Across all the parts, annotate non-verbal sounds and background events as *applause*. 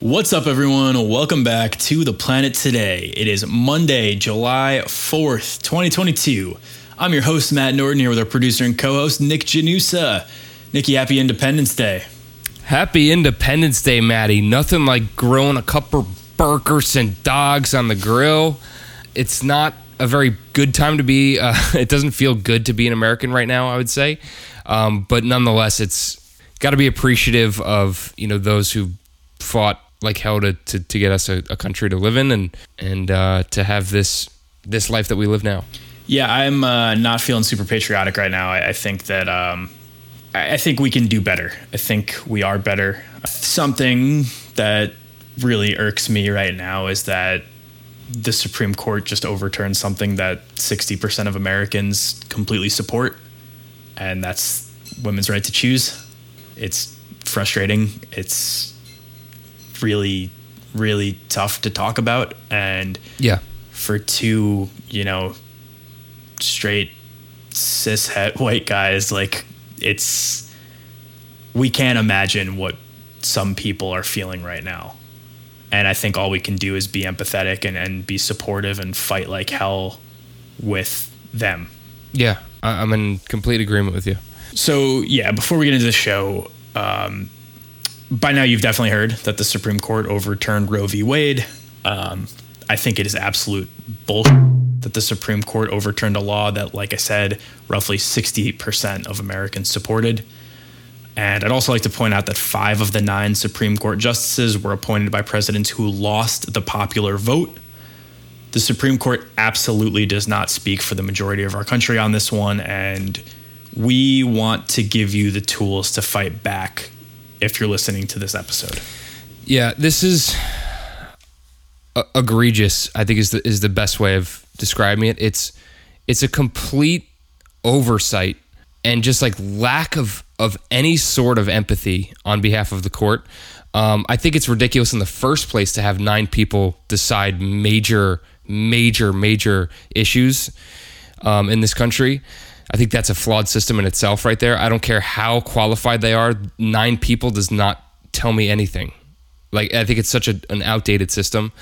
What's up, everyone? Welcome back to the planet today. It is Monday, July 4th, 2022. I'm your host, Matt Norton, here with our producer and co host, Nick Janusa. Nicky, happy Independence Day. Happy Independence Day, Maddie. Nothing like grilling a couple burgers and dogs on the grill. It's not a very good time to be, uh, *laughs* it doesn't feel good to be an American right now, I would say. Um, but nonetheless, it's got to be appreciative of, you know, those who fought like hell to, to, to get us a, a country to live in and, and uh, to have this, this life that we live now. Yeah, I'm uh, not feeling super patriotic right now. I, I think that um, I, I think we can do better. I think we are better. Something that really irks me right now is that the Supreme Court just overturned something that 60% of Americans completely support, and that's women's right to choose. It's frustrating. It's really, really tough to talk about. And Yeah. for two, you know, straight cis het *laughs* white guys, like it's we can't imagine what some people are feeling right now. And I think all we can do is be empathetic and, and be supportive and fight like hell with them. Yeah. I'm in complete agreement with you. So yeah, before we get into the show, um, by now you've definitely heard that the Supreme Court overturned Roe v. Wade. Um, I think it is absolute bullshit that the Supreme Court overturned a law that, like I said, roughly 68% of Americans supported. And I'd also like to point out that five of the nine Supreme Court justices were appointed by presidents who lost the popular vote. The Supreme Court absolutely does not speak for the majority of our country on this one, and we want to give you the tools to fight back if you're listening to this episode. Yeah, this is uh, egregious. I think is the is the best way of describing it. It's it's a complete oversight and just like lack of of any sort of empathy on behalf of the court. Um, I think it's ridiculous in the first place to have nine people decide major, major, major issues um, in this country. I think that's a flawed system in itself, right there. I don't care how qualified they are. Nine people does not tell me anything. Like I think it's such a, an outdated system.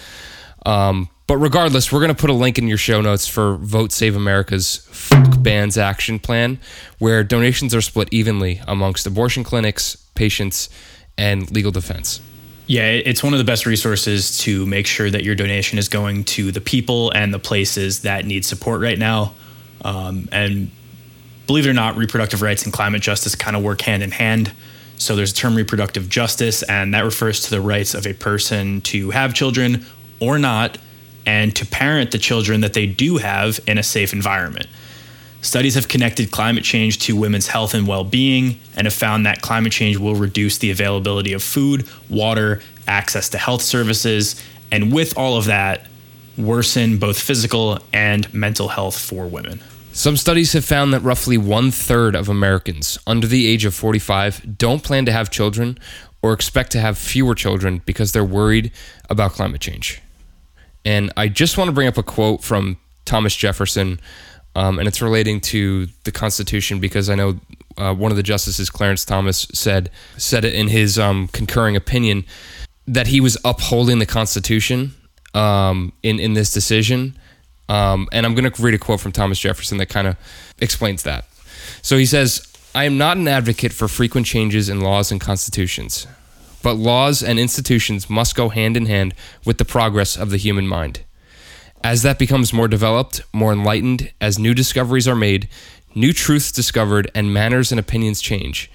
Um, but regardless, we're going to put a link in your show notes for Vote Save America's Fuck Bans Action Plan, where donations are split evenly amongst abortion clinics, patients, and legal defense. Yeah, it's one of the best resources to make sure that your donation is going to the people and the places that need support right now. Um, and believe it or not, reproductive rights and climate justice kind of work hand in hand. So there's a term reproductive justice, and that refers to the rights of a person to have children or not, and to parent the children that they do have in a safe environment. Studies have connected climate change to women's health and well being and have found that climate change will reduce the availability of food, water, access to health services, and with all of that, worsen both physical and mental health for women. Some studies have found that roughly one third of Americans under the age of 45 don't plan to have children or expect to have fewer children because they're worried about climate change. And I just want to bring up a quote from Thomas Jefferson, um, and it's relating to the Constitution because I know uh, one of the justices, Clarence Thomas, said said it in his um, concurring opinion that he was upholding the Constitution um, in in this decision. Um, and I'm going to read a quote from Thomas Jefferson that kind of explains that. So he says, I am not an advocate for frequent changes in laws and constitutions, but laws and institutions must go hand in hand with the progress of the human mind. As that becomes more developed, more enlightened, as new discoveries are made, new truths discovered, and manners and opinions change,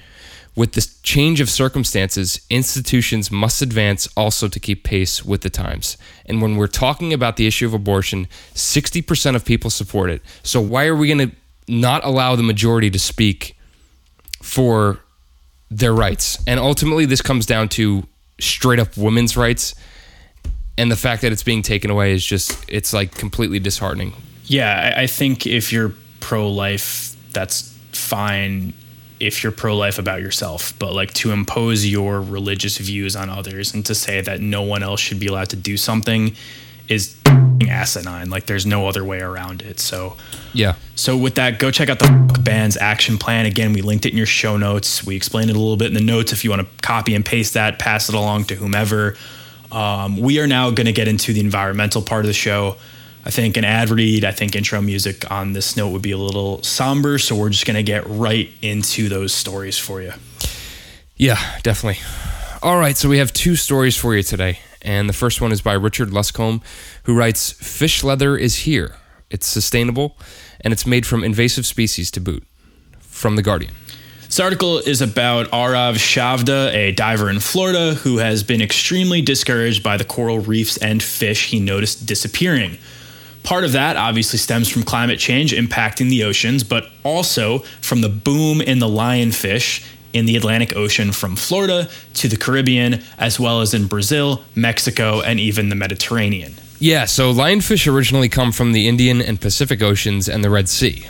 with the change of circumstances, institutions must advance also to keep pace with the times. And when we're talking about the issue of abortion, 60% of people support it. So why are we going to not allow the majority to speak for their rights? And ultimately, this comes down to straight up women's rights. And the fact that it's being taken away is just, it's like completely disheartening. Yeah, I think if you're pro life, that's fine if you're pro life about yourself, but like to impose your religious views on others and to say that no one else should be allowed to do something is asinine. Like there's no other way around it. So Yeah. so with that, go check out the bans action plan. Again, we linked it in your show notes. We explained it a little bit in the notes. If you want to copy and paste that, pass it along to whomever. Um, we are now going to get into the environmental part of the show. I think an ad read, I think intro music on this note would be a little somber. So we're just going to get right into those stories for you. Yeah, definitely. All right, so we have two stories for you today. And the first one is by Richard Luscombe, who writes Fish leather is here. It's sustainable and it's made from invasive species to boot. From The Guardian. This article is about Aarav Chavda, a diver in Florida who has been extremely discouraged by the coral reefs and fish he noticed disappearing. Part of that obviously stems from climate change impacting the oceans, but also from the boom in the lionfish in the Atlantic Ocean from Florida to the Caribbean, as well as in Brazil, Mexico, and even the Mediterranean. Yeah, so lionfish originally come from the Indian and Pacific Oceans and the Red Sea.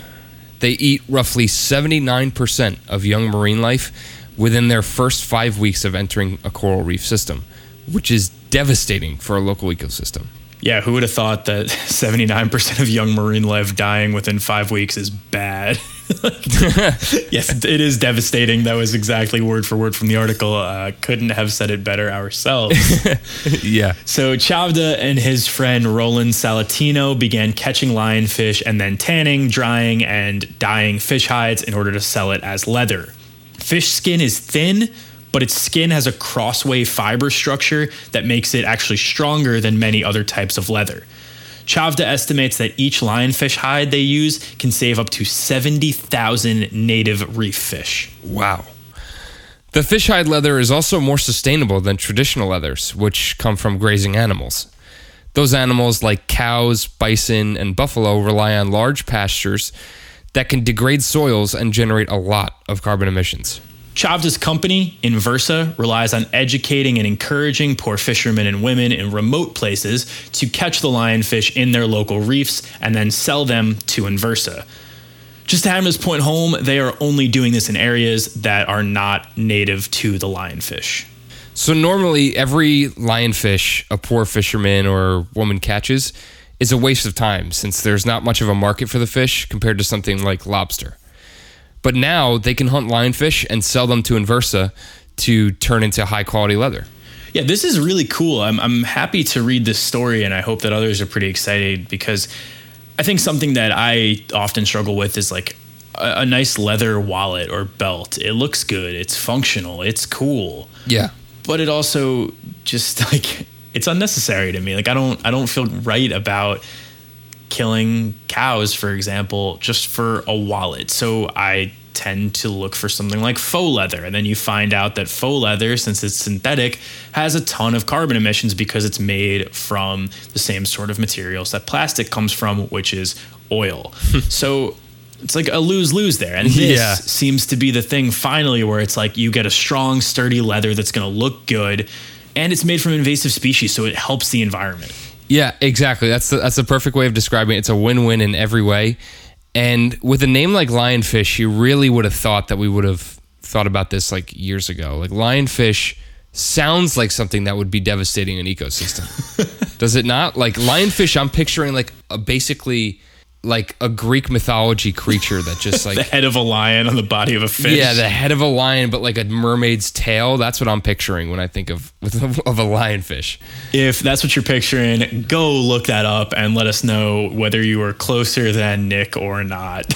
They eat roughly 79% of young marine life within their first five weeks of entering a coral reef system, which is devastating for a local ecosystem. Yeah, who would have thought that *laughs* 79% of young marine life dying within five weeks is bad? *laughs* yes, it is devastating. That was exactly word for word from the article. Uh, couldn't have said it better ourselves. *laughs* yeah. So Chavda and his friend Roland Salatino began catching lionfish and then tanning, drying, and dyeing fish hides in order to sell it as leather. Fish skin is thin, but its skin has a crossway fiber structure that makes it actually stronger than many other types of leather. Chavda estimates that each lionfish hide they use can save up to 70,000 native reef fish. Wow. The fish hide leather is also more sustainable than traditional leathers, which come from grazing animals. Those animals, like cows, bison, and buffalo, rely on large pastures that can degrade soils and generate a lot of carbon emissions. Chavda's company, Inversa, relies on educating and encouraging poor fishermen and women in remote places to catch the lionfish in their local reefs and then sell them to Inversa. Just to hammer this point home, they are only doing this in areas that are not native to the lionfish. So, normally, every lionfish a poor fisherman or woman catches is a waste of time since there's not much of a market for the fish compared to something like lobster. But now they can hunt lionfish and sell them to Inversa to turn into high quality leather. Yeah, this is really cool. I'm, I'm happy to read this story, and I hope that others are pretty excited because I think something that I often struggle with is like a, a nice leather wallet or belt. It looks good, it's functional, it's cool. Yeah. But it also just *laughs* like it's unnecessary to me. Like I don't I don't feel right about killing cows, for example, just for a wallet. So I tend to look for something like faux leather. And then you find out that faux leather, since it's synthetic, has a ton of carbon emissions because it's made from the same sort of materials that plastic comes from, which is oil. *laughs* so it's like a lose lose there. And this Yeah. seems to be the thing finally where it's like you get a strong, sturdy leather that's going to look good. And it's made from invasive species, so it helps the environment. Yeah, exactly. That's the, that's the perfect way of describing it. It's a win win in every way. And with a name like lionfish, you really would have thought that we would have thought about this like years ago. Like lionfish sounds like something that would be devastating an ecosystem. *laughs* Does it not? Like lionfish, I'm picturing like a basically like a Greek mythology creature that just *laughs* like the head of a lion on the body of a fish. yeah, the head of a lion, but like a mermaid's tail. That's what I'm picturing when I think of *laughs* of a lionfish. if that's what you're picturing, go look that up and let us know whether you are closer than Nick or not.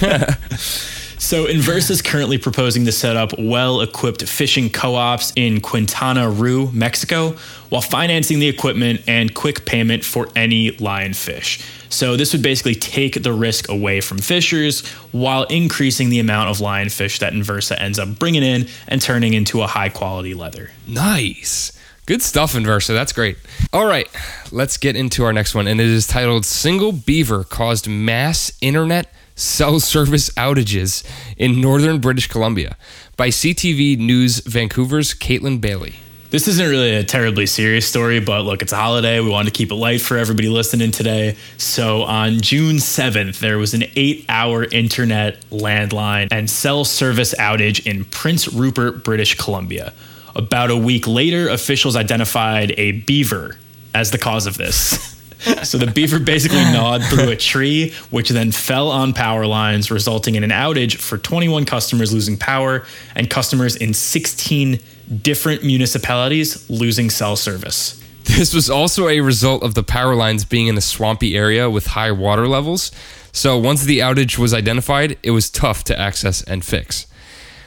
*laughs* So Inversa is currently proposing to set up well-equipped fishing co-ops in Quintana Roo, Mexico, while financing the equipment and quick payment for any lionfish. So this would basically take the risk away from fishers while increasing the amount of lionfish that Inversa ends up bringing in and turning into a high-quality leather. Nice. Good stuff, Inversa. That's great. All right, let's get into our next one. And it is titled Single Beaver Caused Mass Internet Cell Service Outages in Northern British Columbia by CTV News Vancouver's Caitlin Bailey. This isn't really a terribly serious story, but look, it's a holiday. We wanted to keep it light for everybody listening today. So on June 7th, there was an eight hour internet landline and cell service outage in Prince Rupert, British Columbia. About a week later, officials identified a beaver as the cause of this. *laughs* so the beaver basically *laughs* gnawed through a tree, which then fell on power lines, resulting in an outage for 21 customers losing power and customers in 16 different municipalities losing cell service. This was also a result of the power lines being in a swampy area with high water levels. So once the outage was identified, it was tough to access and fix.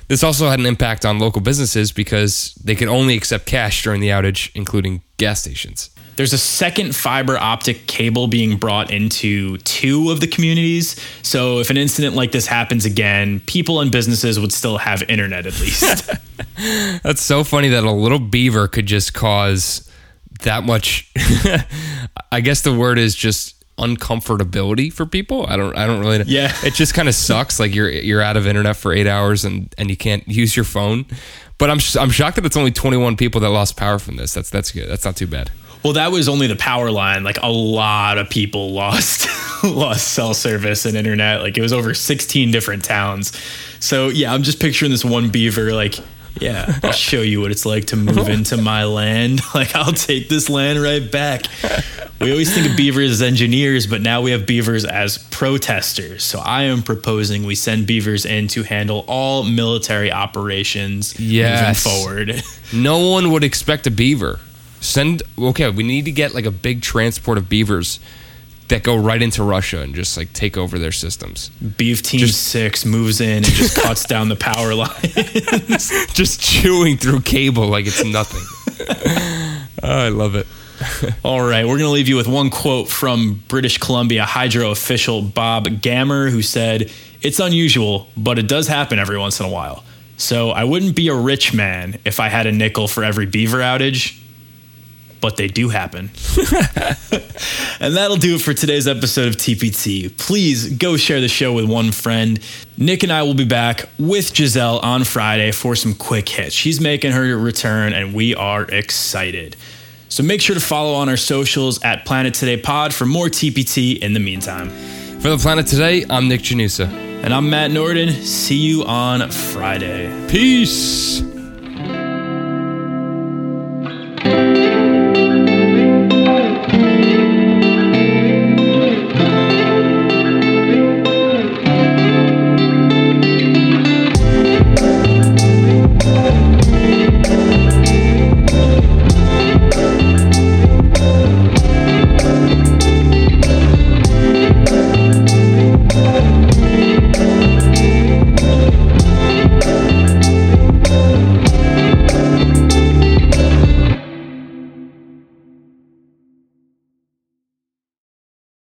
This also had an impact on local businesses because they could only accept cash during the outage, including gas stations. There's a second fiber optic cable being brought into two of the communities. So if an incident like this happens again, people and businesses would still have internet at least. *laughs* That's so funny that a little beaver could just cause that much. *laughs* I guess the word is just uncomfortability for people. I don't I don't really know. Yeah. It just kind of sucks like you're you're out of internet for 8 hours and and you can't use your phone. But I'm I'm shocked that it's only 21 people that lost power from this. That's that's good. That's not too bad. Well, that was only the power line. Like a lot of people *laughs* lost lost cell service and internet. Like it was over 16 different towns. So yeah, I'm just picturing this one beaver like yeah, I'll *laughs* show you what it's like to move *laughs* into my land. Like, I'll take this land right back. We always think of beavers as engineers, but now we have beavers as protesters. So I am proposing we send beavers in to handle all military operations Yes. moving forward. No one would expect a beaver. Send okay, we need to get like a big transport of beavers that go right into Russia and just like take over their systems. Beef Team Six moves in and just cuts down the power line. *laughs* just chewing through cable like it's nothing. *laughs* oh, I love it. All right, we're going to leave you with one quote from British Columbia Hydro official Bob Gammer, who said, It's unusual, but it does happen every once in a while. So I wouldn't be a rich man if I had a nickel for every beaver outage, but they do happen. *laughs* and that'll do it for today's episode of TPT. Please go share the show with one friend. Nick and I will be back with Giselle on Friday for some quick hits. She's making her return, and we are excited. So make sure to follow on our socials at Planet Today Pod for more TPT in the meantime. For the planet today, I'm Nick Janusa. And I'm Matt Norden. See you on Friday. Peace.